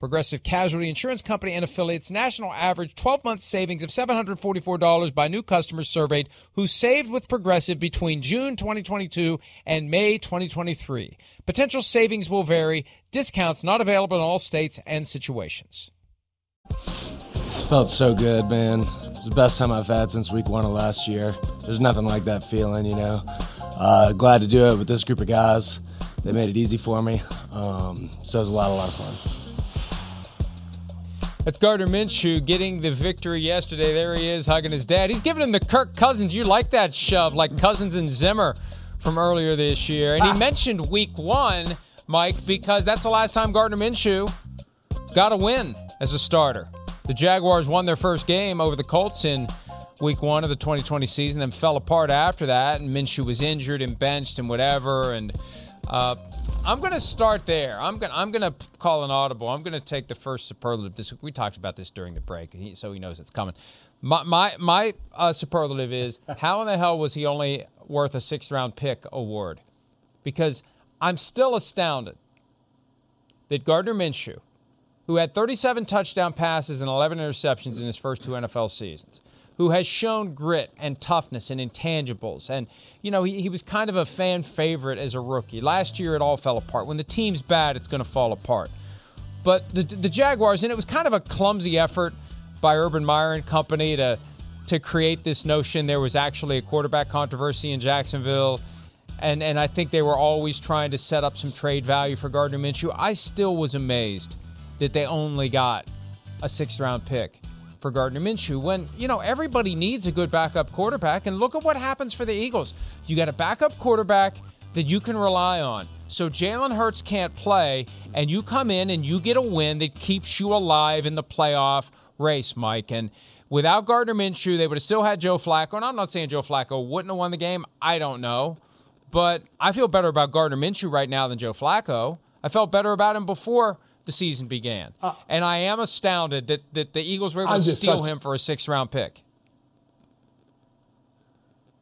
Progressive Casualty Insurance Company and affiliates national average 12 month savings of $744 by new customers surveyed who saved with Progressive between June 2022 and May 2023. Potential savings will vary, discounts not available in all states and situations. Felt so good, man. It's the best time I've had since week one of last year. There's nothing like that feeling, you know. Uh, glad to do it with this group of guys. They made it easy for me. Um, so it was a lot, a lot of fun. That's Gardner Minshew getting the victory yesterday. There he is hugging his dad. He's giving him the Kirk Cousins. You like that shove, like Cousins and Zimmer from earlier this year. And he ah. mentioned week one, Mike, because that's the last time Gardner Minshew got a win as a starter. The Jaguars won their first game over the Colts in week one of the 2020 season, then fell apart after that. And Minshew was injured and benched and whatever. And uh, I'm going to start there. I'm going I'm going to call an audible. I'm going to take the first superlative. This we talked about this during the break, so he knows it's coming. My my, my uh, superlative is how in the hell was he only worth a sixth round pick award? Because I'm still astounded that Gardner Minshew, who had 37 touchdown passes and 11 interceptions in his first two NFL seasons, who has shown grit and toughness and intangibles. And, you know, he, he was kind of a fan favorite as a rookie. Last year, it all fell apart. When the team's bad, it's going to fall apart. But the, the Jaguars, and it was kind of a clumsy effort by Urban Meyer and company to, to create this notion there was actually a quarterback controversy in Jacksonville. And, and I think they were always trying to set up some trade value for Gardner Minshew. I still was amazed that they only got a sixth round pick for Gardner Minshew when, you know, everybody needs a good backup quarterback. And look at what happens for the Eagles. You got a backup quarterback that you can rely on. So Jalen Hurts can't play, and you come in and you get a win that keeps you alive in the playoff race, Mike. And without Gardner Minshew, they would have still had Joe Flacco. And I'm not saying Joe Flacco wouldn't have won the game. I don't know. But I feel better about Gardner Minshew right now than Joe Flacco. I felt better about him before the season began. Uh, and I am astounded that, that the Eagles were able to steal such, him for a six round pick.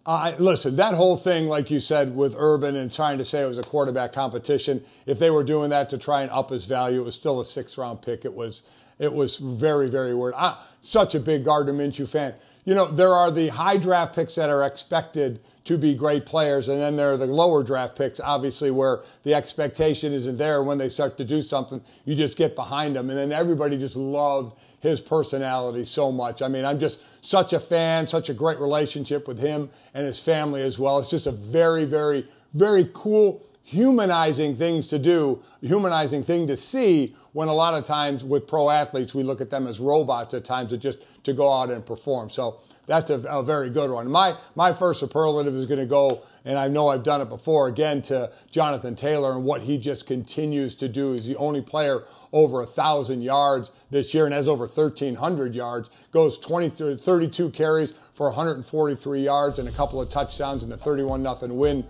Uh, listen, that whole thing, like you said, with Urban and trying to say it was a quarterback competition, if they were doing that to try and up his value, it was still a six round pick. It was it was very, very weird. I'm such a big Gardner Minshew fan. You know, there are the high draft picks that are expected – to be great players. And then there are the lower draft picks, obviously, where the expectation isn't there. When they start to do something, you just get behind them. And then everybody just loved his personality so much. I mean, I'm just such a fan, such a great relationship with him and his family as well. It's just a very, very, very cool, humanizing things to do, humanizing thing to see when a lot of times with pro athletes, we look at them as robots at times to just to go out and perform. So that's a, a, very good one. My my first superlative is going to go, and I know I've done it before again to Jonathan Taylor and what he just continues to do. He's the only player over a thousand yards this year and has over 1,300 yards. Goes 20 32 carries for 143 yards and a couple of touchdowns in the 31 nothing win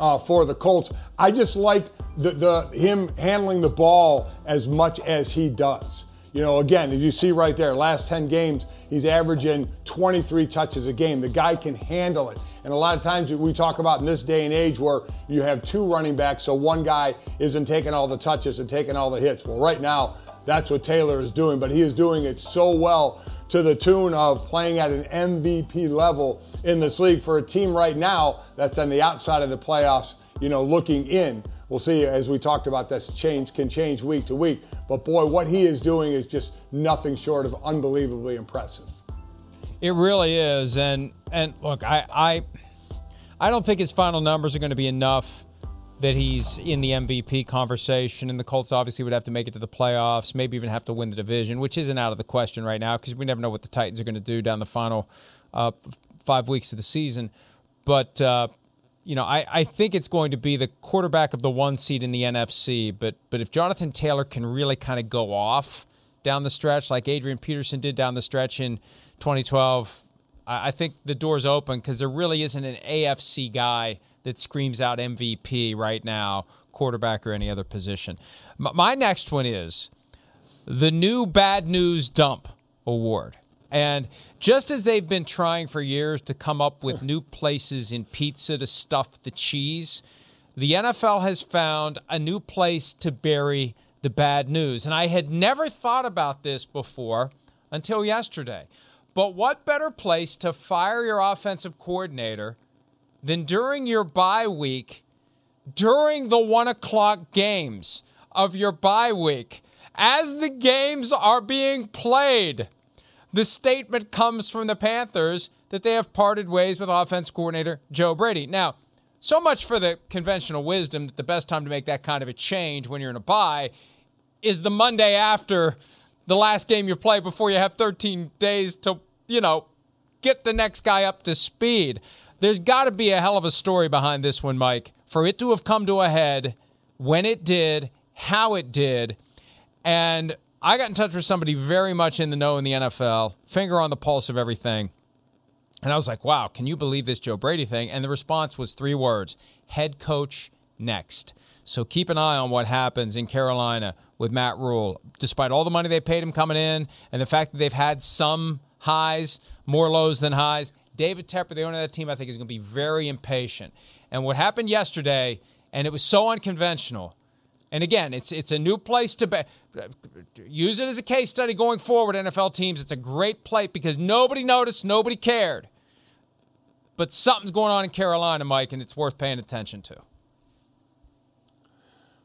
uh, for the Colts. I just like the, the him handling the ball as much as he does. You know, again, as you see right there, last 10 games, he's averaging 23 touches a game. The guy can handle it. And a lot of times we talk about in this day and age where you have two running backs, so one guy isn't taking all the touches and taking all the hits. Well, right now, that's what Taylor is doing, but he is doing it so well to the tune of playing at an MVP level in this league for a team right now that's on the outside of the playoffs, you know, looking in. We'll see as we talked about this change can change week to week. But boy, what he is doing is just nothing short of unbelievably impressive. It really is. And and look, I I I don't think his final numbers are going to be enough that he's in the MVP conversation, and the Colts obviously would have to make it to the playoffs, maybe even have to win the division, which isn't out of the question right now because we never know what the Titans are going to do down the final uh, five weeks of the season. But uh, you know, I, I think it's going to be the quarterback of the one seed in the NFC. But but if Jonathan Taylor can really kind of go off down the stretch like Adrian Peterson did down the stretch in 2012, I, I think the door's open because there really isn't an AFC guy that screams out MVP right now, quarterback or any other position. My next one is the new Bad News Dump Award. And just as they've been trying for years to come up with new places in pizza to stuff the cheese, the NFL has found a new place to bury the bad news. And I had never thought about this before until yesterday. But what better place to fire your offensive coordinator than during your bye week, during the one o'clock games of your bye week, as the games are being played. The statement comes from the Panthers that they have parted ways with offense coordinator Joe Brady. Now, so much for the conventional wisdom that the best time to make that kind of a change when you're in a bye is the Monday after the last game you play before you have 13 days to, you know, get the next guy up to speed. There's got to be a hell of a story behind this one, Mike, for it to have come to a head when it did, how it did. And I got in touch with somebody very much in the know in the NFL, finger on the pulse of everything. And I was like, wow, can you believe this Joe Brady thing? And the response was three words head coach next. So keep an eye on what happens in Carolina with Matt Rhule. Despite all the money they paid him coming in and the fact that they've had some highs, more lows than highs, David Tepper, the owner of that team, I think is going to be very impatient. And what happened yesterday, and it was so unconventional. And again, it's it's a new place to be. Use it as a case study going forward, NFL teams. It's a great play because nobody noticed, nobody cared. But something's going on in Carolina, Mike, and it's worth paying attention to.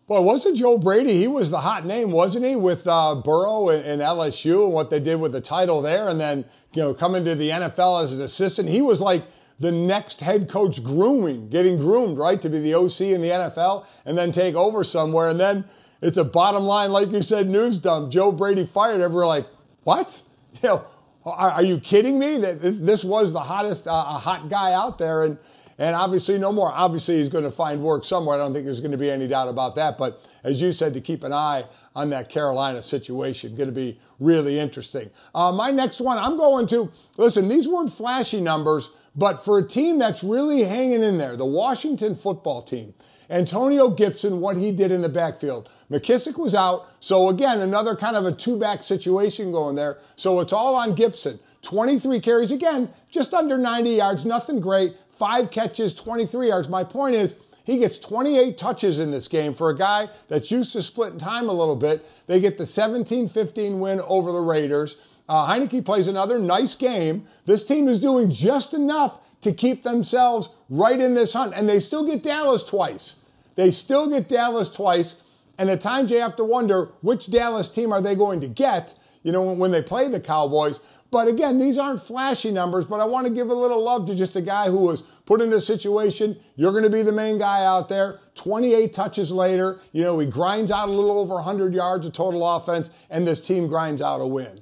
Boy, wasn't Joe Brady? He was the hot name, wasn't he, with uh, Burrow and, and, LSU and what they did with the title there, and then you know coming to the NFL as an assistant. He was like the next head coach grooming, getting groomed, right, to be the OC in the NFL, and then take over somewhere. And then it's a bottom line, like you said, news dump. Joe Brady fired. Everyone like, what? You know, are, are you kidding me? That this was the hottest, uh, hot guy out there, and and obviously, no more. Obviously, he's going to find work somewhere. I don't think there's going to be any doubt about that. But as you said, to keep an eye on that Carolina situation, going to be really interesting. Uh, my next one, I'm going to listen. These weren't flashy numbers, but for a team that's really hanging in there, the Washington football team. Antonio Gibson, what he did in the backfield. McKissic was out, so again, another kind of a two back situation going there. So it's all on Gibson. 23 carries, again, just under 90 yards, nothing great five catches, 23 yards. My point is, he gets 28 touches in this game for a guy that's used to splitting time a little bit. They get the 17 15 win over the Raiders. Uh, Heinicke plays another nice game. This team is doing just enough to keep themselves right in this hunt, and they still get Dallas twice. They still get Dallas twice, and at times you have to wonder which Dallas team are they going to get, you know, when they play the Cowboys. But again, these aren't flashy numbers, but I want to give a little love to just a guy who was put in a situation. You're going to be the main guy out there. 28 touches later, you know, he grinds out a little over 100 yards of total offense, and this team grinds out a win.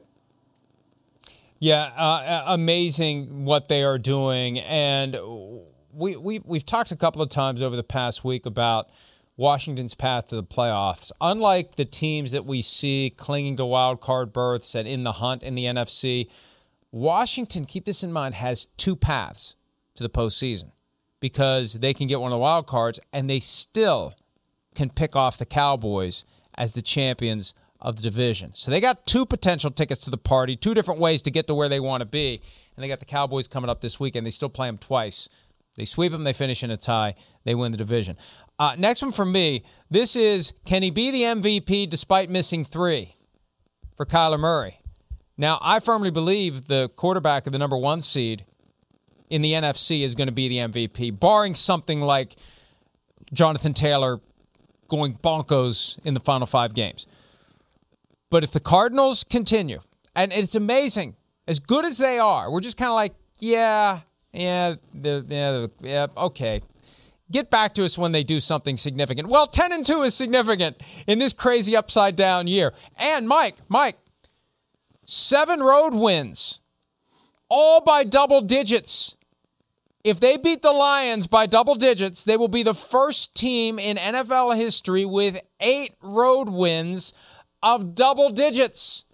Yeah, uh, amazing what they are doing. And we, we, we've talked a couple of times over the past week about Washington's path to the playoffs. Unlike the teams that we see clinging to wild card berths and in the hunt in the NFC, Washington, keep this in mind, has two paths to the postseason because they can get one of the wild cards and they still can pick off the Cowboys as the champions of the division. So they got two potential tickets to the party, two different ways to get to where they want to be. And they got the Cowboys coming up this weekend. They still play them twice. They sweep them, they finish in a tie, they win the division. Uh, next one for me this is can he be the MVP despite missing three for Kyler Murray? Now, I firmly believe the quarterback of the number one seed in the NFC is going to be the MVP, barring something like Jonathan Taylor going bonkos in the final five games. But if the Cardinals continue, and it's amazing, as good as they are, we're just kind of like, yeah, yeah, yeah, yeah, okay. Get back to us when they do something significant. Well, 10 and 2 is significant in this crazy upside down year. And Mike, Mike, seven road wins, all by double digits. If they beat the Lions by double digits, they will be the first team in NFL history with eight road wins of double digits.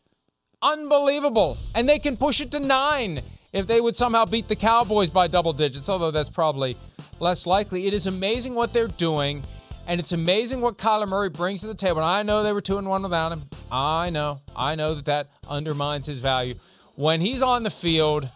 Unbelievable. And they can push it to nine if they would somehow beat the Cowboys by double digits, although that's probably less likely. It is amazing what they're doing, and it's amazing what Kyler Murray brings to the table. And I know they were 2 and 1 without him. I know. I know that that undermines his value. When he's on the field,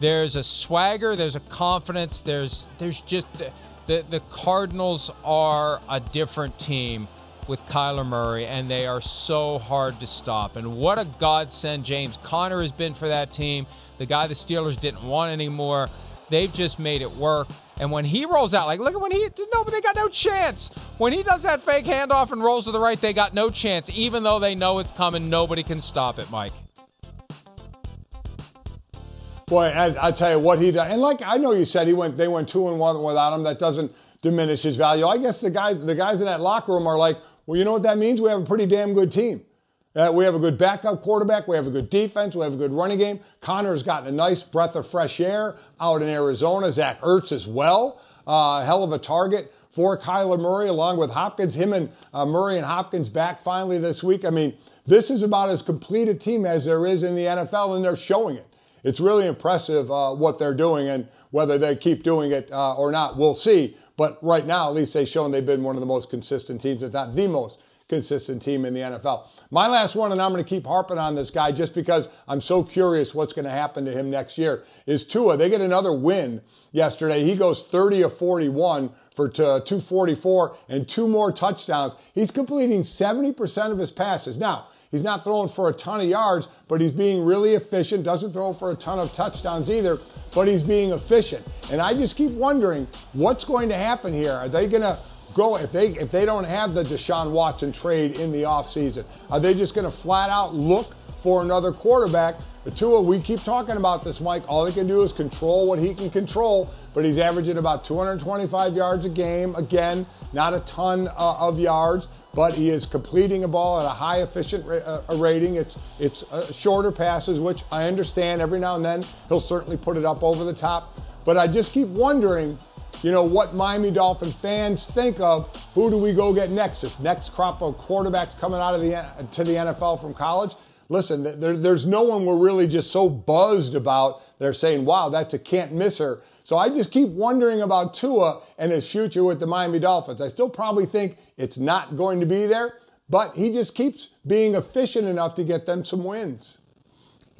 there's a swagger, there's a confidence, there's there's just the the Cardinals are a different team with Kyler Murray, and they are so hard to stop. And what a godsend James Conner has been for that team. The guy the Steelers didn't want anymore. They've just made it work. And when he rolls out, like, look at when he, no, but they got no chance. When he does that fake handoff and rolls to the right, they got no chance. Even though they know it's coming, nobody can stop it, Mike. Boy, I, I tell you what he did, and like I know you said, he went. They went two and one without him. That doesn't diminish his value. I guess the guys, the guys in that locker room are like, well, you know what that means? We have a pretty damn good team. Uh, we have a good backup quarterback. We have a good defense. We have a good running game. Conner's gotten a nice breath of fresh air out in Arizona. Zach Ertz as well. Uh, hell of a target for Kyler Murray along with Hopkins. Him and uh, Murray and Hopkins back finally this week. I mean, this is about as complete a team as there is in the NFL, and they're showing it. It's really impressive uh, what they're doing, and whether they keep doing it uh, or not, we'll see. But right now, at least they've shown they've been one of the most consistent teams, if not the most consistent team in the NFL. My last one, and I'm going to keep harping on this guy just because I'm so curious what's going to happen to him next year, is Tua. They get another win yesterday. He goes 30 of 41 for uh, 244 and two more touchdowns. He's completing 70% of his passes. Now, He's not throwing for a ton of yards, but he's being really efficient. Doesn't throw for a ton of touchdowns either, but he's being efficient. And I just keep wondering what's going to happen here. Are they going to go if they if they don't have the Deshaun Watson trade in the offseason? Are they just going to flat out look for another quarterback? The Tua, we keep talking about this, Mike. All he can do is control what he can control, but he's averaging about 225 yards a game. Again, not a ton uh, of yards but he is completing a ball at a high efficient uh, rating. It's it's uh, shorter passes, which I understand. Every now and then he'll certainly put it up over the top, but I just keep wondering, you know, what Miami Dolphin fans think of who do we go get next? This next crop of quarterbacks coming out of the to the NFL from college. Listen, there, there's no one we're really just so buzzed about. They're saying, "Wow, that's a can't misser." So I just keep wondering about Tua and his future with the Miami Dolphins. I still probably think it's not going to be there, but he just keeps being efficient enough to get them some wins.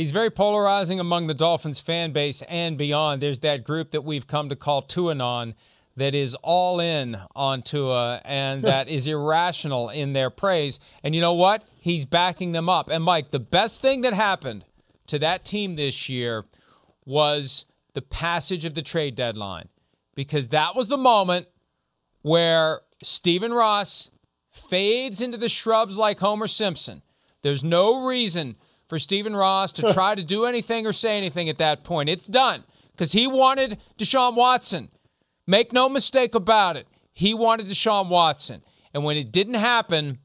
He's very polarizing among the Dolphins fan base and beyond. There's that group that we've come to call Tuanon that is all in on Tua and that is irrational in their praise. And you know what? He's backing them up. And Mike, the best thing that happened to that team this year was the passage of the trade deadline because that was the moment where Stephen Ross fades into the shrubs like Homer Simpson. There's no reason for Stephen Ross to try to do anything or say anything at that point. It's done because he wanted Deshaun Watson. Make no mistake about it. He wanted Deshaun Watson. And when it didn't happen,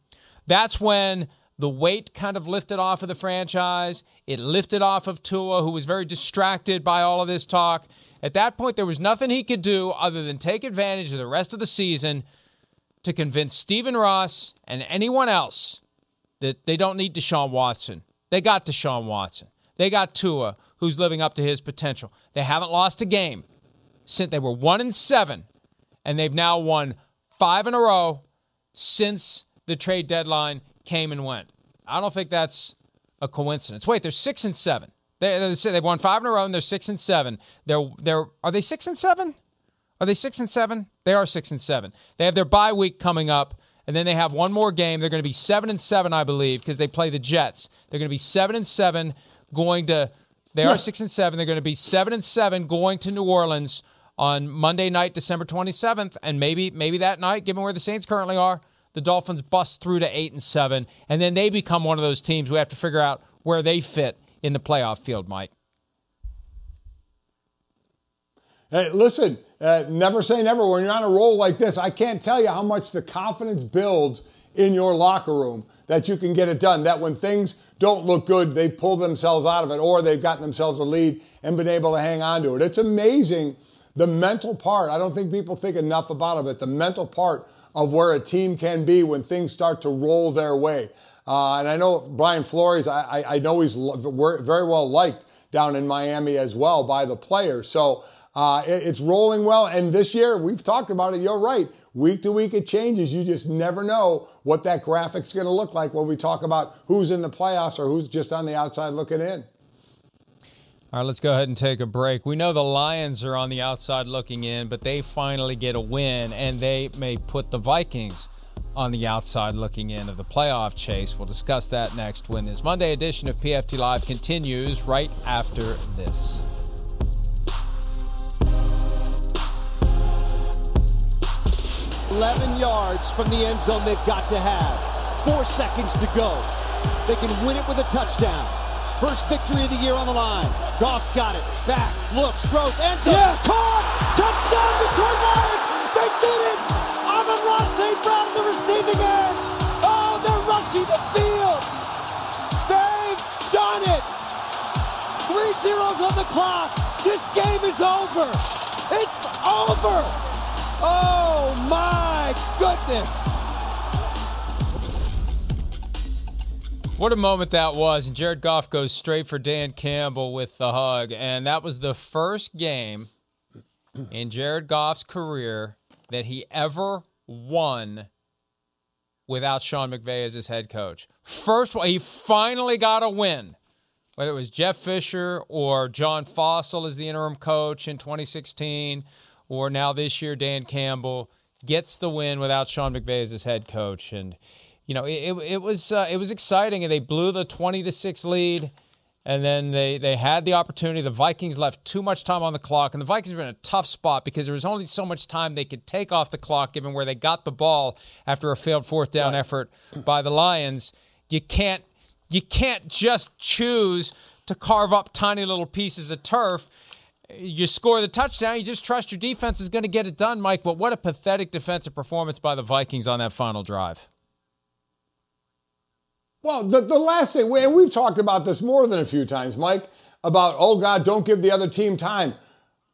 that's when the weight kind of lifted off of the franchise. It lifted off of Tua, who was very distracted by all of this talk. At that point, there was nothing he could do other than take advantage of the rest of the season to convince Stephen Ross and anyone else that they don't need Deshaun Watson. They got Deshaun Watson. They got Tua, who's living up to his potential. They haven't lost a game since they were one and seven, and they've now won five in a row since the trade deadline came and went. I don't think that's a coincidence. Wait, they're six and seven. They they've won five in a row, and they're six and seven. They're they're are they six and seven? Are they six and seven? They are six and seven. They have their bye week coming up, and then they have one more game. They're going to be seven and seven, I believe, because they play the Jets. They're going to be seven and seven, going to. They are six and seven. They're going to be seven and seven, going to New Orleans on Monday night, December twenty seventh, and maybe maybe that night, given where the Saints currently are, the Dolphins bust through to eight and seven, and then they become one of those teams we have to figure out where they fit in the playoff field, Mike. Hey, listen, uh, never say never. When you're on a roll like this, I can't tell you how much the confidence builds in your locker room that you can get it done. That when things don't look good, they pull themselves out of it or they've gotten themselves a lead and been able to hang on to it. It's amazing the mental part. I don't think people think enough about it. but The mental part of where a team can be when things start to roll their way. Uh, and I know Brian Flores, I, I, I know he's very well liked down in Miami as well by the players. So uh, it, it's rolling well. And this year, we've talked about it. You're right. Week to week, it changes. You just never know what that graphic's going to look like when we talk about who's in the playoffs or who's just on the outside looking in. All right, let's go ahead and take a break. We know the Lions are on the outside looking in, but they finally get a win, and they may put the Vikings on the outside looking in of the playoff chase. We'll discuss that next when this Monday edition of PFT Live continues right after this. Eleven yards from the end zone they've got to have. Four seconds to go. They can win it with a touchdown. First victory of the year on the line. Goff's got it. Back, looks, throws, end zone. Yes! Caught! Touchdown, Detroit Lions! They did it! Amon-Ra St. Brown the receiving end. Oh, they're rushing the field. They've done it. Three zeros on the clock. This game is over. It's over. Oh, my goodness. What a moment that was. And Jared Goff goes straight for Dan Campbell with the hug. And that was the first game in Jared Goff's career that he ever won without Sean McVay as his head coach. First, he finally got a win. Whether it was Jeff Fisher or John Fassel as the interim coach in 2016, or now this year Dan Campbell gets the win without Sean McVay as his head coach, and you know it, it, was uh, it was exciting, and they blew the 20 to six lead and then they, they had the opportunity. The Vikings left too much time on the clock, and the Vikings were in a tough spot because there was only so much time they could take off the clock given where they got the ball after a failed fourth down right. effort by the Lions. You can't you can't just choose to carve up tiny little pieces of turf. You score the touchdown, you just trust your defense is going to get it done, Mike. But what a pathetic defensive performance by the Vikings on that final drive. Well, the, the last thing, and we've talked about this more than a few times, Mike, about, oh God, don't give the other team time.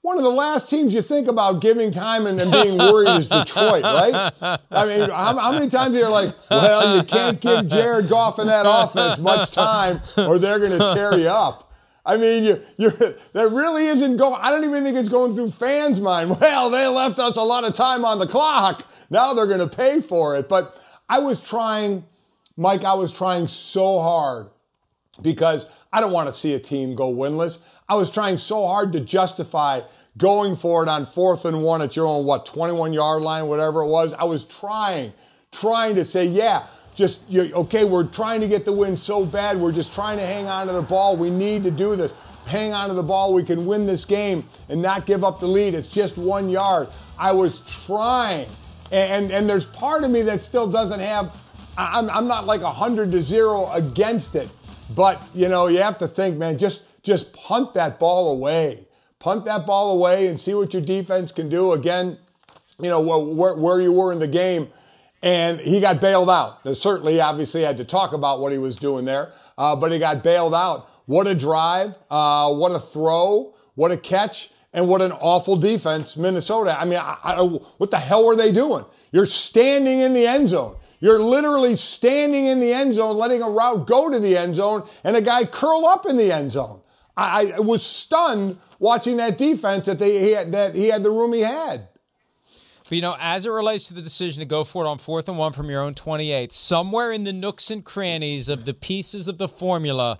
One of the last teams you think about giving time and, being worried is Detroit, right? I mean, how, how many times are you like, well, you can't give Jared Goff and that offense much time or they're going to tear you up. I mean, you, you're, that really isn't going, I don't even think it's going through fans' mind. Well, they left us a lot of time on the clock. Now they're going to pay for it. But I was trying Mike, I was trying so hard because I don't want to see a team go winless. I was trying so hard to justify going for it on fourth and one at your own, what, 21 yard line, whatever it was. I was trying, trying to say, yeah, just, okay, we're trying to get the win so bad. We're just trying to hang on to the ball. We need to do this. Hang on to the ball. We can win this game and not give up the lead. It's just one yard. I was trying. And, and there's part of me that still doesn't have I'm, I'm not like a 100 to 0 against it. But, you know, you have to think, man, just, just punt that ball away. Punt that ball away and see what your defense can do. Again, you know, where, where you were in the game. And he got bailed out. Now, certainly, obviously, had to talk about what he was doing there, uh, but he got bailed out. What a drive. Uh, what a throw. What a catch. And what an awful defense, Minnesota. I mean, I, I, what the hell were they doing? You're standing in the end zone. You're literally standing in the end zone, letting a route go to the end zone, and a guy curl up in the end zone. I, I was stunned watching that defense that they he had, that he had the room he had. But you know, as it relates to the decision to go for it on fourth and one from your own 28, somewhere in the nooks and crannies of the pieces of the formula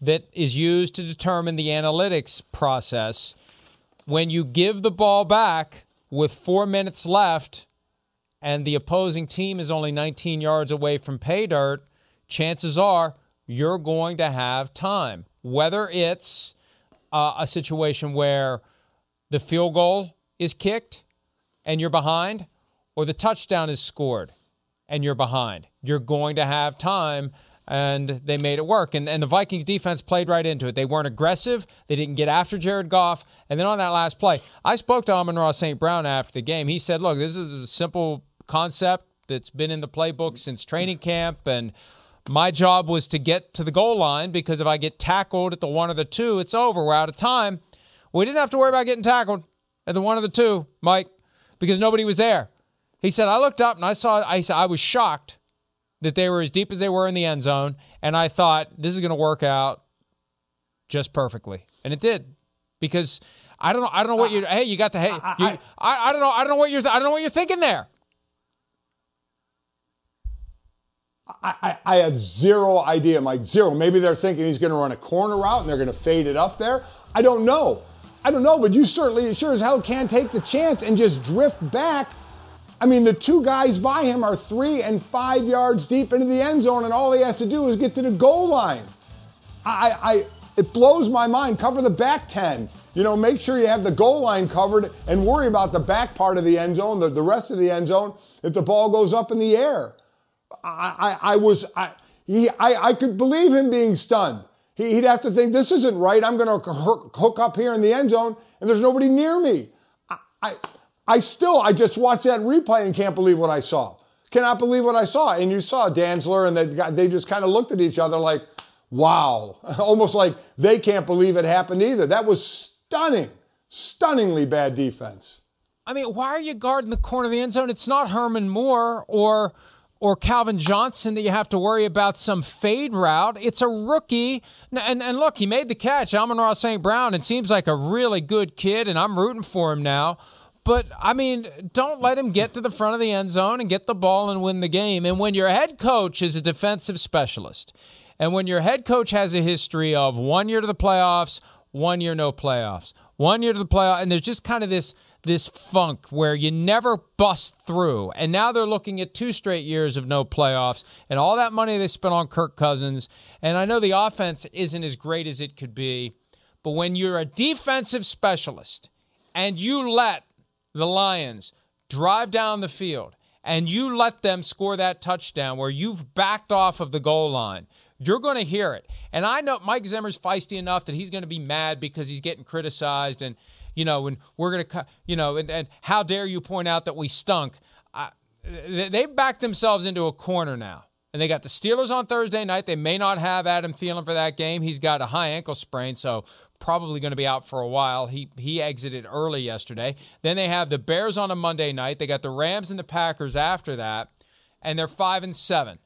that is used to determine the analytics process, when you give the ball back with four minutes left and the opposing team is only 19 yards away from pay dirt, chances are you're going to have time. Whether it's uh, a situation where the field goal is kicked and you're behind, or the touchdown is scored and you're behind, you're going to have time and they made it work. And, and the Vikings defense played right into it. They weren't aggressive. They didn't get after Jared Goff. And then on that last play, I spoke to Amon-Ra St. Brown after the game. He said, look, this is a simple concept that's been in the playbook since training camp. And my job was to get to the goal line because if I get tackled at the one or the two, it's over. We're out of time. We didn't have to worry about getting tackled at the one or the two, Mike, because nobody was there. He said, I looked up and I saw, I, I was shocked that they were as deep as they were in the end zone. And I thought, this is going to work out just perfectly. And it did because I don't know. I don't know what you. Hey, you got the. Hey, I, you, I, I, don't know. I don't know what you're. I don't know what you're thinking there. I, I have zero idea, Mike. Zero. Maybe they're thinking he's going to run a corner route and they're going to fade it up there. I don't know. I don't know, but you certainly sure as hell can't take the chance and just drift back. I mean, the two guys by him are three and five yards deep into the end zone, and all he has to do is get to the goal line. I, I, it blows my mind. Cover the back 10. You know, make sure you have the goal line covered and worry about the back part of the end zone, the, the rest of the end zone, if the ball goes up in the air. I, I, I was, I, he, I, I could believe him being stunned. He, would have to think, this isn't right. I'm going to hook up here in the end zone, and there's nobody near me. I, I, I still, I just watched that replay and can't believe what I saw. Cannot believe what I saw. And you saw Dantzler, and they, got, they just kind of looked at each other like, wow. Almost like they can't believe it happened either. That was stunning, stunningly bad defense. I mean, why are you guarding the corner of the end zone? It's not Herman Moore or or Calvin Johnson that you have to worry about some fade route. It's a rookie. And, and look, he made the catch. Amon-Ra St. Brown, and seems like a really good kid, and I'm rooting for him now. But, I mean, don't let him get to the front of the end zone and get the ball and win the game. And when your head coach is a defensive specialist, and when your head coach has a history of one year to the playoffs, one year no playoffs, one year to the playoff, and there's just kind of this – this funk where you never bust through. And now they're looking at two straight years of no playoffs and all that money they spent on Kirk Cousins. And I know the offense isn't as great as it could be, but when you're a defensive specialist and you let the Lions drive down the field and you let them score that touchdown where you've backed off of the goal line, you're going to hear it. And I know Mike Zimmer's feisty enough that he's going to be mad because he's getting criticized and you know, and we're going to, you know, and, and how dare you point out that we stunk? I, they've backed themselves into a corner now. And they got the Steelers on Thursday night. They may not have Adam Thielen for that game. He's got a high ankle sprain, so probably going to be out for a while. He he exited early yesterday. Then they have the Bears on a Monday night. They got the Rams and the Packers after that, and they're five and seven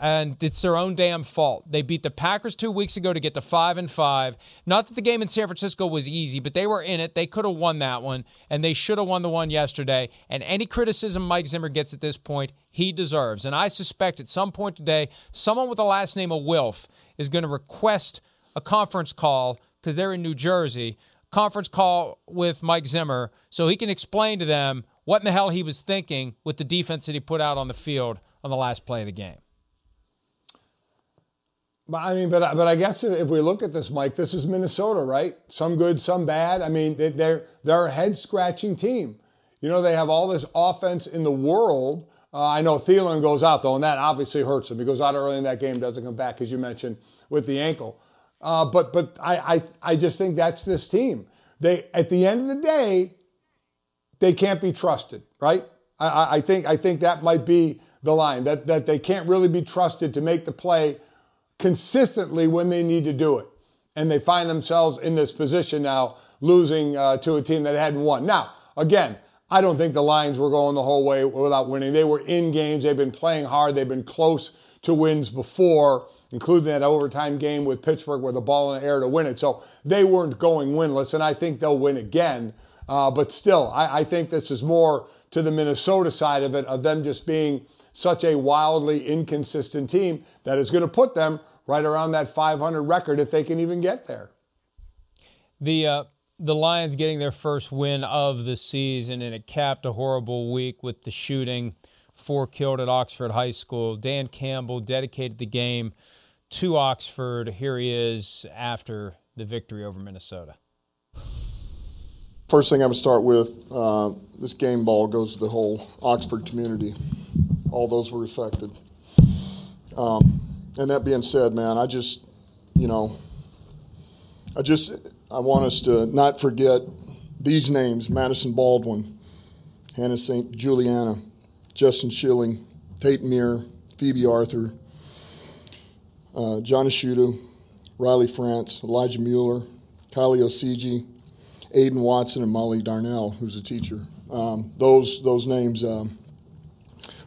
and it's their own damn fault. They beat the Packers two weeks ago to get to five and five. Not that the game in San Francisco was easy, but they were in it. They could have won that one, and they should have won the one yesterday. And any criticism Mike Zimmer gets at this point, he deserves. And I suspect at some point today, someone with the last name of Wilf is going to request a conference call because they're in New Jersey. Conference call with Mike Zimmer so he can explain to them what in the hell he was thinking with the defense that he put out on the field on the last play of the game. But I mean, but but I guess if we look at this, Mike, this is Minnesota, right? Some good, some bad. I mean, they're they're a head scratching team. You know, they have all this offense in the world. Uh, I know Thielen goes out though, and that obviously hurts him. He goes out early in that game, doesn't come back, as you mentioned, with the ankle. Uh, but but I, I I just think that's this team. They at the end of the day, they can't be trusted, right? I, I think I think that might be the line that that they can't really be trusted to make the play consistently when they need to do it. And they find themselves in this position now, losing uh, to a team that hadn't won. Now, again, I don't think the Lions were going the whole way without winning. They were in games. They've been playing hard. They've been close to wins before, including that overtime game with Pittsburgh where the ball in the air to win it. So they weren't going winless, and I think they'll win again. Uh, but still, I, I, think this is more to the Minnesota side of it, of them just being such a wildly inconsistent team that is going to put them right around that 500 record if they can even get there. The uh, the Lions getting their first win of the season, and it capped a horrible week with the shooting, four killed at Oxford High School. Dan Campbell dedicated the game to Oxford. Here he is after the victory over Minnesota. First thing I'm going to start with uh, this game ball goes to the whole Oxford community. All those were affected. Um, and that being said, man, I just, you know, I just, I want us to not forget these names Madisyn Baldwin, Hana St. Juliana, Justin Shilling, Tate Myre, Phoebe Arthur, uh, John Asciutto, Riley Franz, Elijah Mueller, Kylie Ossege, Aiden Watson, and Molly Darnell, who's a teacher. Um, those those names um,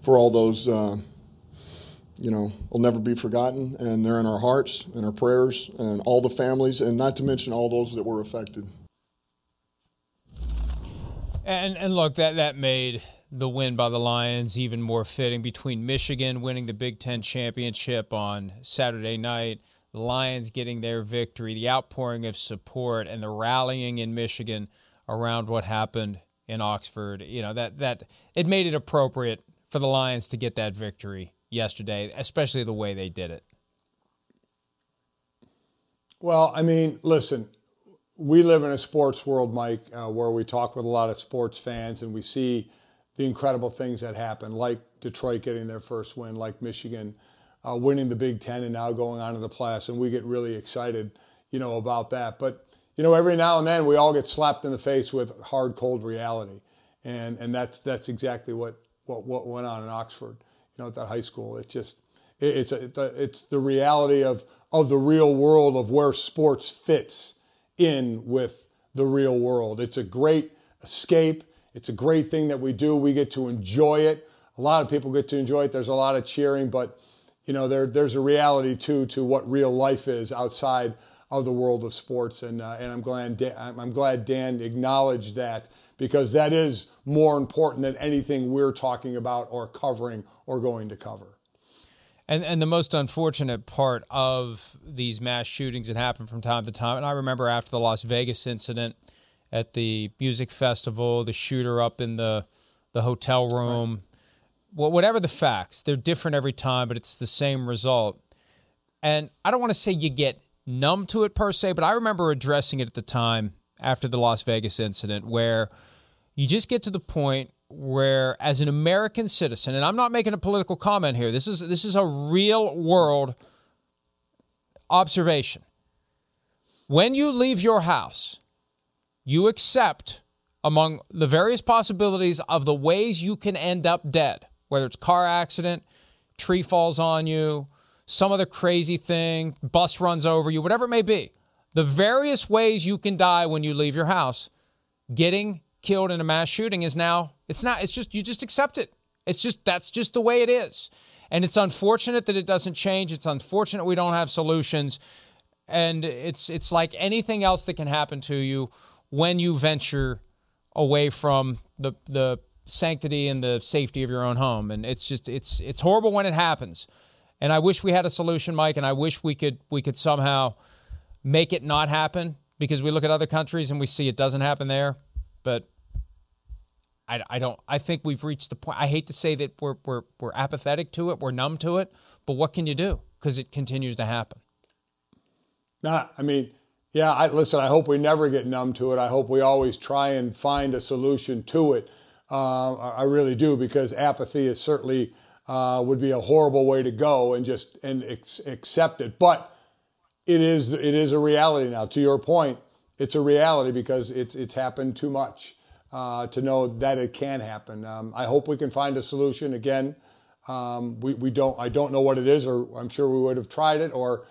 for all those, uh, you know, will never be forgotten, and they're in our hearts and our prayers, and all the families, and not to mention all those that were affected. And and look, that that made the win by the Lions even more fitting. Between Michigan winning the Big Ten championship on Saturday night the Lions getting their victory, the outpouring of support, and the rallying in Michigan around what happened in Oxford. You know that that it made it appropriate for the Lions to get that victory yesterday, especially the way they did it. Well, I mean, listen, we live in a sports world, Mike, uh, where we talk with a lot of sports fans and we see the incredible things that happen, like Detroit getting their first win, like Michigan uh, winning the Big Ten and now going on to the playoffs, and we get really excited, you know, about that. But you know, every now and then we all get slapped in the face with hard, cold reality, and and that's that's exactly what what what went on in Oxford, you know, at that high school. It just it, it's a, it's the reality of of the real world of where sports fits in with the real world. It's a great escape. It's a great thing that we do. We get to enjoy it. A lot of people get to enjoy it. There's a lot of cheering, but you know, there, there's a reality too to what real life is outside of the world of sports, and uh, and I'm glad Dan, I'm glad Dan acknowledged that because that is more important than anything we're talking about or covering or going to cover. And and the most unfortunate part of these mass shootings that happen from time to time, and I remember after the Las Vegas incident at the music festival, the shooter up in the the hotel room. Right well, whatever the facts, they're different every time, but it's the same result. And I don't want to say you get numb to it per se, but I remember addressing it at the time after the Las Vegas incident where you just get to the point where as an American citizen, and I'm not making a political comment here, this is this is a real world observation. When you leave your house, you accept among the various possibilities of the ways you can end up dead whether it's car accident, tree falls on you, some other crazy thing, bus runs over you, whatever it may be. The various ways you can die when you leave your house, getting killed in a mass shooting is now it's not it's just you just accept it. It's just that's just the way it is. And it's unfortunate that it doesn't change. It's unfortunate we don't have solutions. And it's it's like anything else that can happen to you when you venture away from the the sanctity and the safety of your own home. And it's just it's it's horrible when it happens. And I wish we had a solution, Mike, and I wish we could we could somehow make it not happen because we look at other countries and we see it doesn't happen there. But I, I don't I think we've reached the point I hate to say that we're we're we're apathetic to it, we're numb to it, but what can you do? Because it continues to happen. Nah, I mean, yeah, I listen, I hope we never get numb to it. I hope we always try and find a solution to it. Uh, I really do because apathy is certainly uh, would be a horrible way to go and just and ex- accept it. But it is it is a reality now. To your point, it's a reality because it's it's happened too much uh, to know that it can happen. Um, I hope we can find a solution. Again, um, we we don't I don't know what it is, or I'm sure we would have tried it, or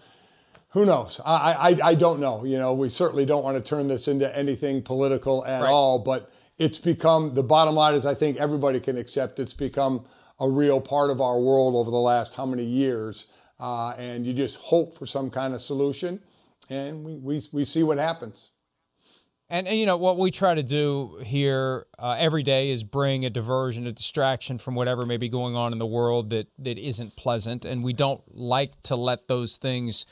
who knows? I I, I don't know. You know, we certainly don't want to turn this into anything political at right. all, but it's become the bottom line is I think everybody can accept it's become a real part of our world over the last how many years. Uh, and you just hope for some kind of solution, and we, we, we see what happens. And, and you know what we try to do here uh, every day is bring a diversion, a distraction from whatever may be going on in the world that that isn't pleasant, and we don't like to let those things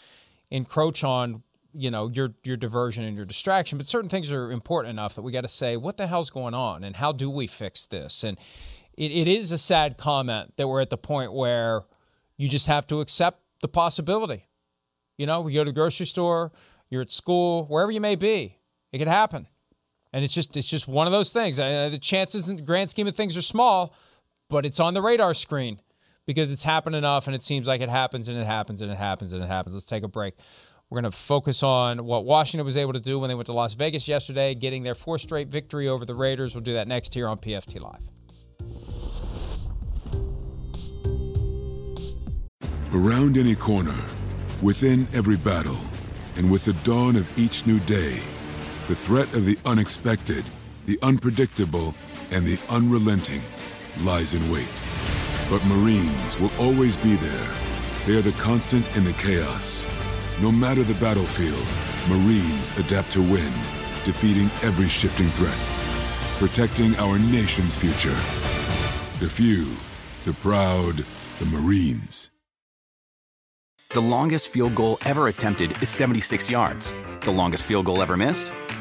encroach on you know your your diversion and your distraction. But certain things are important enough that we got to say what the hell's going on and how do we fix this? And it, it is a sad comment that we're at the point where you just have to accept the possibility. You know, we go to the grocery store, you're at school, wherever you may be it could happen, and it's just it's just one of those things. Uh, the chances in the grand scheme of things are small, but it's on the radar screen because it's happened enough, and it seems like it happens and it happens and it happens and it happens. Let's take a break. We're going to focus on what Washington was able to do when they went to Las Vegas yesterday, getting their fourth straight victory over the Raiders. We'll do that next here on PFT Live. Around any corner, within every battle, and with the dawn of each new day the threat of the unexpected, the unpredictable, and the unrelenting lies in wait. But Marines will always be there. They are the constant in the chaos. No matter the battlefield, Marines adapt to win, defeating every shifting threat, protecting our nation's future. The few, the proud, the Marines. The longest field goal ever attempted is 76 yards. The longest field goal ever missed?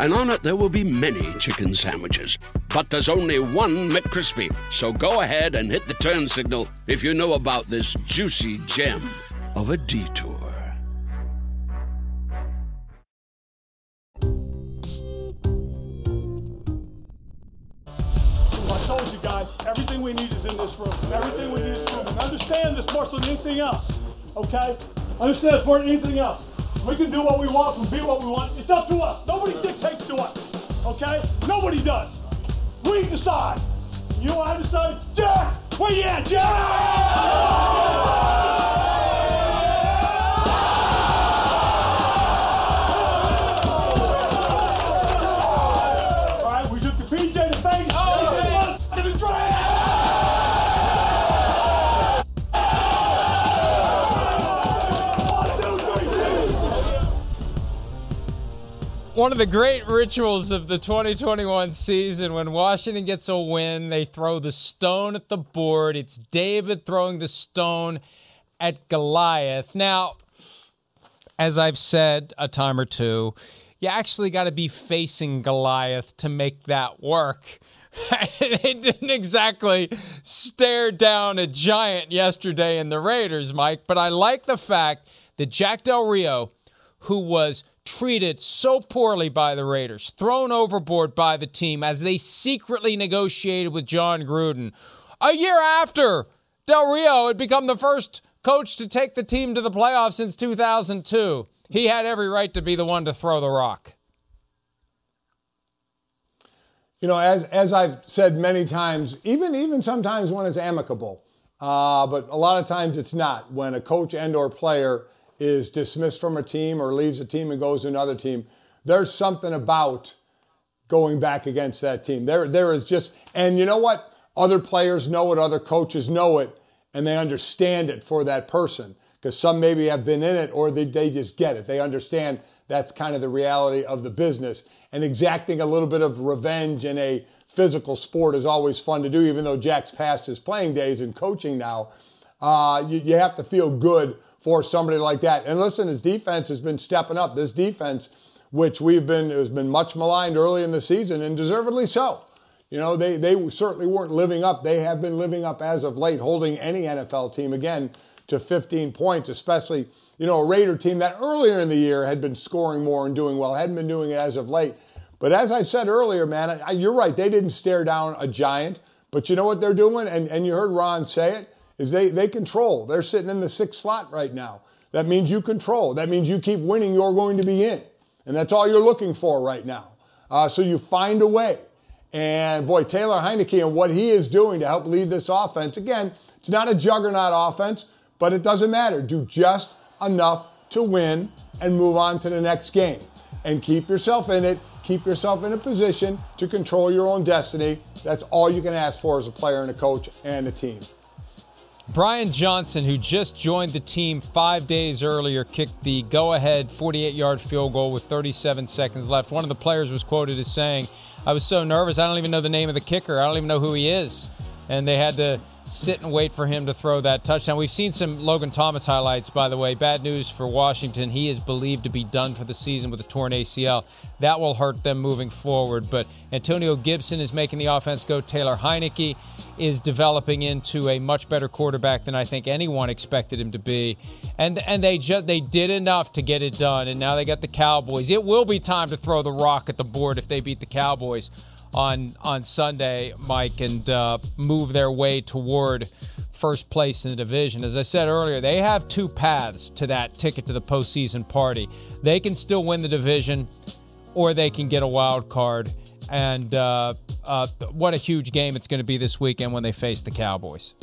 and on it there will be many chicken sandwiches. But there's only one McCrispy. So go ahead and hit the turn signal if you know about this juicy gem of a detour. I told you guys, everything we need is in this room. Everything we need is in this room. And understand this more than anything else, okay? Understand this more than anything else. We can do what we want and be what we want. It's up to us. Nobody dictates to us. Okay? Nobody does. We decide. You know I decide? Jack! Where you at, Jack? One of the great rituals of the 2021 season when Washington gets a win, they throw the stone at the board. It's David throwing the stone at Goliath. Now, as I've said a time or two, you actually got to be facing Goliath to make that work. they didn't exactly stare down a giant yesterday in the Raiders, Mike, but I like the fact that Jack Del Rio, who was treated so poorly by the Raiders, thrown overboard by the team as they secretly negotiated with Jon Gruden. A year after Del Rio had become the first coach to take the team to the playoffs since 2002, he had every right to be the one to throw the rock. You know, as as I've said many times, even even sometimes when it's amicable, uh, but a lot of times it's not. When a coach and or player is dismissed from a team or leaves a team and goes to another team, there's something about going back against that team. There, there is just, and you know what? Other players know it, other coaches know it, and they understand it for that person. Because some maybe have been in it or they, they just get it. They understand that's kind of the reality of the business. And exacting a little bit of revenge in a physical sport is always fun to do, even though Jack's past his playing days and coaching now. Uh, you, you have to feel good for somebody like that. And listen, his defense has been stepping up. This defense, which we've been has been much maligned early in the season, and deservedly so. You know, they, they certainly weren't living up. They have been living up as of late, holding any NFL team again to 15 points, especially, you know, a Raider team that earlier in the year had been scoring more and doing well, hadn't been doing it as of late. But as I said earlier, man, I, you're right. They didn't stare down a giant. But you know what they're doing? And, and you heard Ron say it is they, they control. They're sitting in the sixth slot right now. That means you control. That means you keep winning, you're going to be in. And that's all you're looking for right now. Uh, so you find a way. And boy, Taylor Heinicke and what he is doing to help lead this offense. Again, it's not a juggernaut offense, but it doesn't matter. Do just enough to win and move on to the next game. And keep yourself in it. Keep yourself in a position to control your own destiny. That's all you can ask for as a player and a coach and a team. Brian Johnson, who just joined the team five days earlier, kicked the go ahead 48 yard field goal with 37 seconds left. One of the players was quoted as saying, I was so nervous, I don't even know the name of the kicker. I don't even know who he is. And they had to sit and wait for him to throw that touchdown. We've seen some Logan Thomas highlights, by the way. Bad news for Washington. He is believed to be done for the season with a torn ACL. That will hurt them moving forward. But Antonio Gibson is making the offense go. Taylor Heinicke is developing into a much better quarterback than I think anyone expected him to be. And and they just they did enough to get it done. And now they got the Cowboys. It will be time to throw the rock at the board if they beat the Cowboys on on Sunday, Mike, and uh, move their way toward first place in the division. As I said earlier, they have two paths to that ticket to the postseason party. They can still win the division, or they can get a wild card. And uh, uh, what a huge game it's going to be this weekend when they face the Cowboys.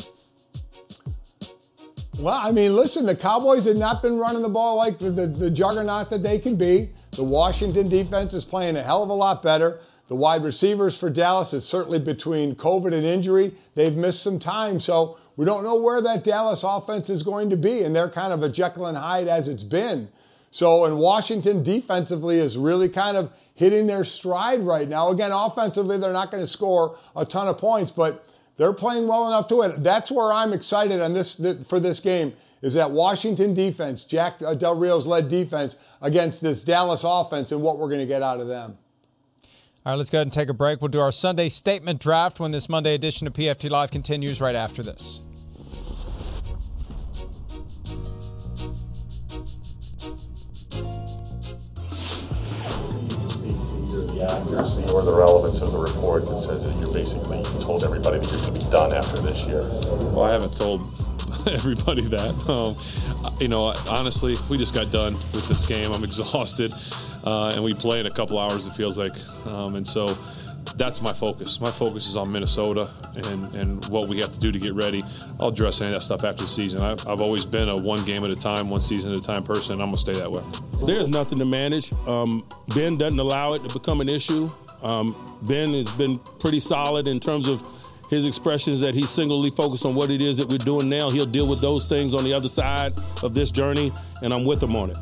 Well, I mean, listen, the Cowboys have not been running the ball like the, the, the juggernaut that they can be. The Washington defense is playing a hell of a lot better. The wide receivers for Dallas is certainly between COVID and injury. They've missed some time, so we don't know where that Dallas offense is going to be, and they're kind of a Jekyll and Hyde as it's been. So, and Washington defensively is really kind of hitting their stride right now. Again, offensively, they're not going to score a ton of points, but they're playing well enough to it. That's where I'm excited on this for this game is that Washington defense, Jack uh, Del Rio's led defense against this Dallas offense, and what we're going to get out of them. All right, let's go ahead and take a break. We'll do our Sunday statement draft when this Monday edition of PFT Live continues right after this. the accuracy or the relevance of the report that says that you're basically told everybody that you're going to be done after this year? Well, I haven't told everybody that. Um, you know, honestly, we just got done with this game. I'm exhausted uh, and we play in a couple hours. It feels like, um, and so that's my focus. My focus is on Minnesota and, and what we have to do to get ready. I'll address any of that stuff after the season. I've, I've always been a one game at a time, one season at a time person, and I'm going to stay that way. There's nothing to manage. Um, ben doesn't allow it to become an issue. Um, ben has been pretty solid in terms of his expressions that he's singly focused on what it is that we're doing now. He'll deal with those things on the other side of this journey, and I'm with him on it.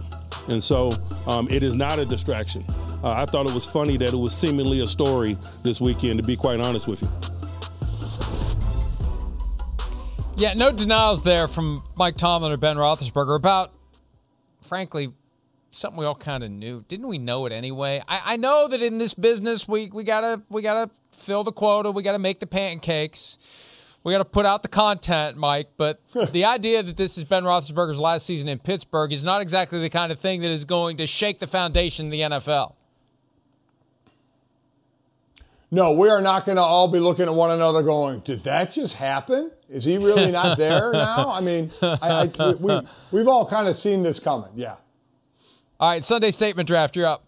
And so um, it is not a distraction. Uh, I thought it was funny that it was seemingly a story this weekend, to be quite honest with you. Yeah, no denials there from Mike Tomlin or Ben Roethlisberger about, frankly, something we all kind of knew. Didn't we know it anyway? I, I know that in this business we we gotta we gotta fill the quota, we gotta make the pancakes we got to put out the content, Mike. But the idea that this is Ben Roethlisberger's last season in Pittsburgh is not exactly the kind of thing that is going to shake the foundation of the NFL. No, we are not going to all be looking at one another going, did that just happen? Is he really not there now? I mean, I, I, we, we've all kind of seen this coming. Yeah. All right, Sunday statement draft, you're up.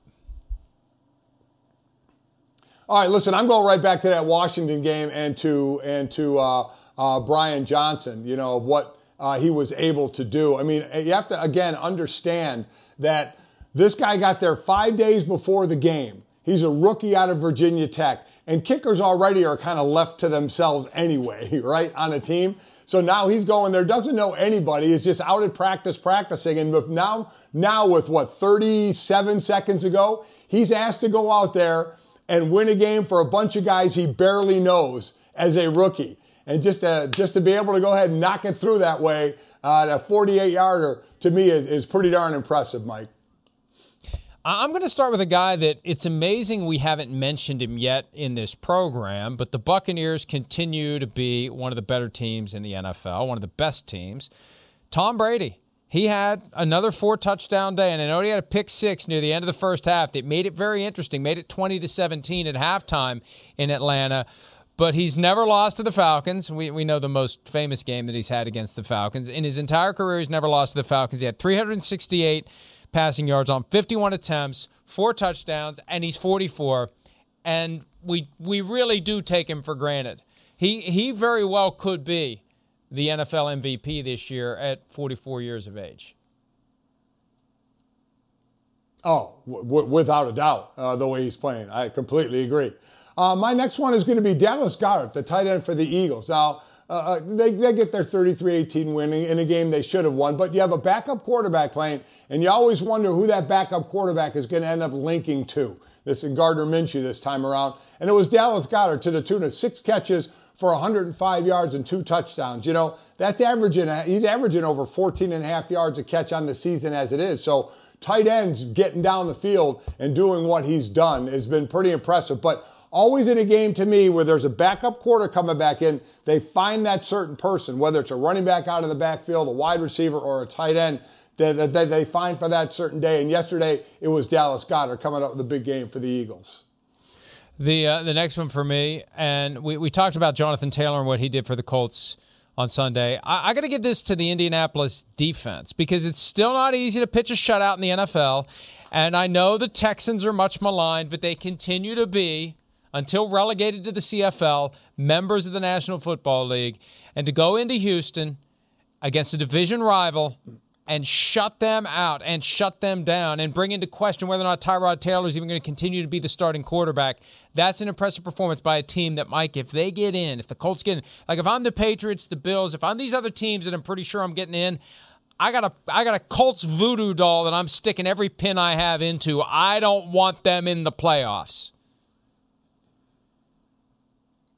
All right, listen, I'm going right back to that Washington game and to and to uh, uh, Brian Johnson. You know what uh, he was able to do. I mean, you have to again understand that this guy got there five days before the game. He's a rookie out of Virginia Tech, and kickers already are kind of left to themselves anyway, right, on a team. So now he's going there, doesn't know anybody, is just out at practice practicing, and now now with what 37 seconds ago, he's asked to go out there and win a game for a bunch of guys he barely knows as a rookie. And just to, just to be able to go ahead and knock it through that way, uh, that 48 yarder to me is, is pretty darn impressive, Mike. I'm going to start with a guy that it's amazing we haven't mentioned him yet in this program, but the Buccaneers continue to be one of the better teams in the NFL, one of the best teams. Tom Brady. He had another four touchdown day, and I know he had a pick six near the end of the first half that made it very interesting, made it 20 to 17 at halftime in Atlanta. But he's never lost to the Falcons. We, we know the most famous game that he's had against the Falcons. In his entire career, he's never lost to the Falcons. He had 368 passing yards on 51 attempts, four touchdowns, and he's 44. And we we really do take him for granted. He he very well could be the NFL MVP this year at 44 years of age. Oh, w- without a doubt, uh, the way he's playing. I completely agree. Uh, my next one is going to be Dallas Goedert, the tight end for the Eagles. Now, uh, uh they, they get their 33 18 winning in a game they should have won, but you have a backup quarterback playing, and you always wonder who that backup quarterback is going to end up linking to. This is Gardner Minshew this time around. And it was Dallas Goedert to the tune of six catches for 105 yards and two touchdowns. You know, that's averaging, uh, he's averaging over 14 and a half yards a catch on the season as it is. So tight ends getting down the field and doing what he's done has been pretty impressive. But always in a game to me where there's a backup quarter coming back in, they find that certain person, whether it's a running back out of the backfield, a wide receiver, or a tight end, that they, find for that certain day. And yesterday it was Dallas Goedert coming up with a big game for the Eagles. The uh, the next one for me, and we, we talked about Jonathan Taylor and what he did for the Colts on Sunday. I, I got to give this to the Indianapolis defense because it's still not easy to pitch a shutout in the NFL. And I know the Texans are much maligned, but they continue to be, until relegated to the CFL, members of the National Football League. And to go into Houston against a division rival and shut them out and shut them down and bring into question whether or not Tyrod Taylor is even going to continue to be the starting quarterback. That's an impressive performance by a team that, Mike, if they get in, if the Colts get in, like if I'm the Patriots, the Bills, if I'm these other teams that I'm pretty sure I'm getting in, I got a I got a Colts voodoo doll that I'm sticking every pin I have into. I don't want them in the playoffs.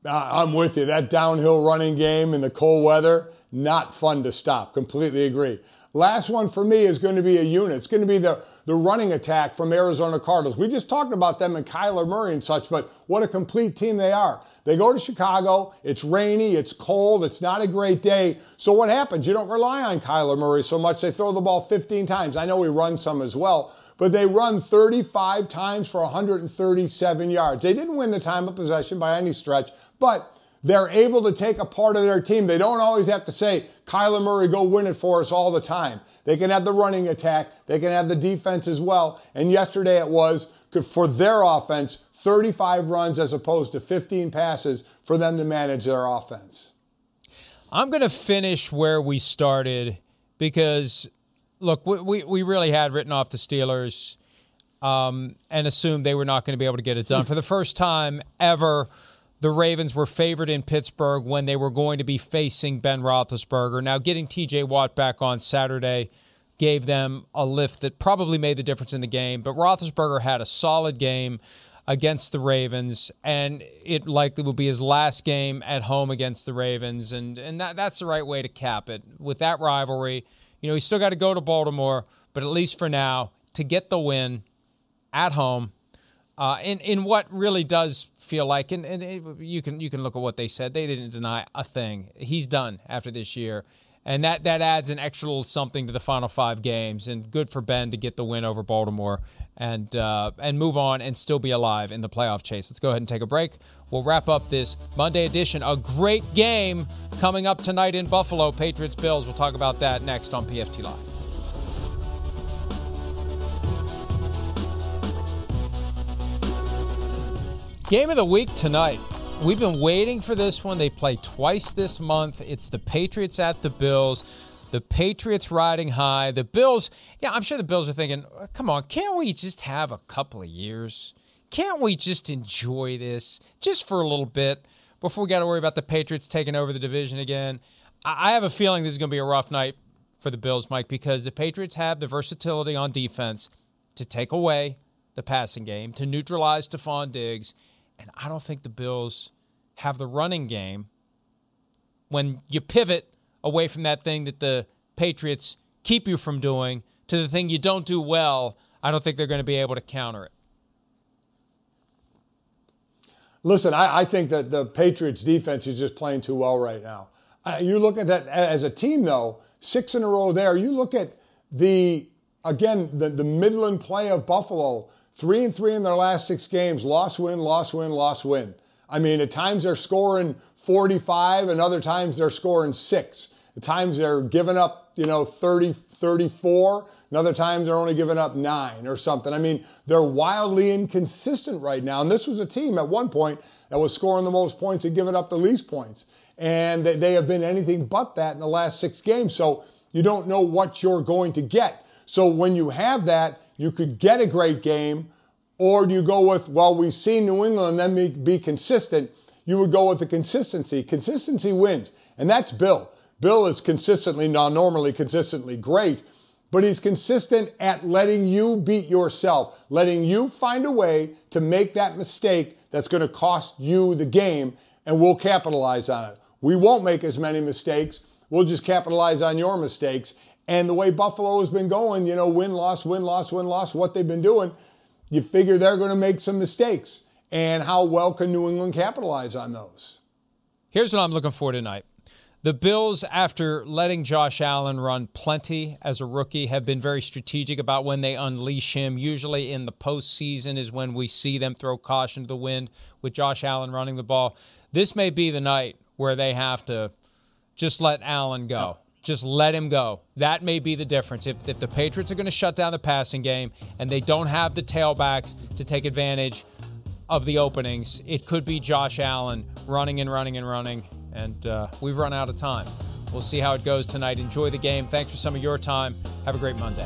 Uh, I'm with you. That downhill running game in the cold weather, not fun to stop. Completely agree. Last one for me is going to be a unit. It's going to be the, the running attack from Arizona Cardinals. We just talked about them and Kyler Murray and such, but what a complete team they are. They go to Chicago. It's rainy. It's cold. It's not a great day. So what happens? You don't rely on Kyler Murray so much. They throw the ball 15 times. I know we run some as well, but they run 35 times for 137 yards. They didn't win the time of possession by any stretch, but they're able to take a part of their team. They don't always have to say, Kyler Murray, go win it for us all the time. They can have the running attack, they can have the defense as well. And yesterday it was for their offense 35 runs as opposed to 15 passes for them to manage their offense. I'm going to finish where we started because, look, we, we, we really had written off the Steelers um, and assumed they were not going to be able to get it done. For the first time ever, the Ravens were favored in Pittsburgh when they were going to be facing Ben Roethlisberger. Now, getting TJ Watt back on Saturday gave them a lift that probably made the difference in the game, but Roethlisberger had a solid game against the Ravens, and it likely will be his last game at home against the Ravens, and, and that, that's the right way to cap it. With that rivalry, you know, he's still got to go to Baltimore, but at least for now, to get the win at home uh, in in what really does feel like, and, and it, you can you can look at what they said. They didn't deny a thing. He's done after this year, and that that adds an extra little something to the final five games. And good for Ben to get the win over Baltimore and uh, and move on and still be alive in the playoff chase. Let's go ahead and take a break. We'll wrap up this Monday edition. A great game coming up tonight in Buffalo. Patriots Bills. We'll talk about that next on PFT Live. Game of the week tonight. We've been waiting for this one. They play twice this month. It's the Patriots at the Bills. The Patriots riding high. The Bills, yeah, I'm sure the Bills are thinking, come on, can't we just have a couple of years? Can't we just enjoy this just for a little bit before we got to worry about the Patriots taking over the division again? I have a feeling this is going to be a rough night for the Bills, Mike, because the Patriots have the versatility on defense to take away the passing game, to neutralize Stefon Diggs, and I don't think the Bills have the running game when you pivot away from that thing that the Patriots keep you from doing to the thing you don't do well. I don't think they're going to be able to counter it. Listen, I, I think that the Patriots defense is just playing too well right now. Uh, you look at that as a team, though, six in a row there. You look at the, again, the, the Midland play of Buffalo Three and three in their last six games. Loss, win, loss, win, loss, win. I mean, at times they're scoring 45, and other times they're scoring six. At times they're giving up, you know, 30, 34. Another time they're only giving up nine or something. I mean, they're wildly inconsistent right now. And this was a team at one point that was scoring the most points and giving up the least points. And they have been anything but that in the last six games. So you don't know what you're going to get. So when you have that, you could get a great game, or do you go with, well, we've seen New England and then be consistent. You would go with the consistency. Consistency wins. And that's Bill. Bill is consistently, not normally consistently great, but he's consistent at letting you beat yourself, letting you find a way to make that mistake that's going to cost you the game, and we'll capitalize on it. We won't make as many mistakes. We'll just capitalize on your mistakes. And the way Buffalo has been going, you know, win, loss, win, loss, win, loss, what they've been doing, you figure they're going to make some mistakes. And how well can New England capitalize on those? Here's what I'm looking for tonight. The Bills, after letting Josh Allen run plenty as a rookie, have been very strategic about when they unleash him. Usually in the postseason is when we see them throw caution to the wind with Josh Allen running the ball. This may be the night where they have to just let Allen go. Just let him go. That may be the difference. If, if the Patriots are going to shut down the passing game and they don't have the tailbacks to take advantage of the openings, it could be Josh Allen running and running and running and uh, we've run out of time. We'll see how it goes tonight. Enjoy the game. Thanks for some of your time. Have a great Monday.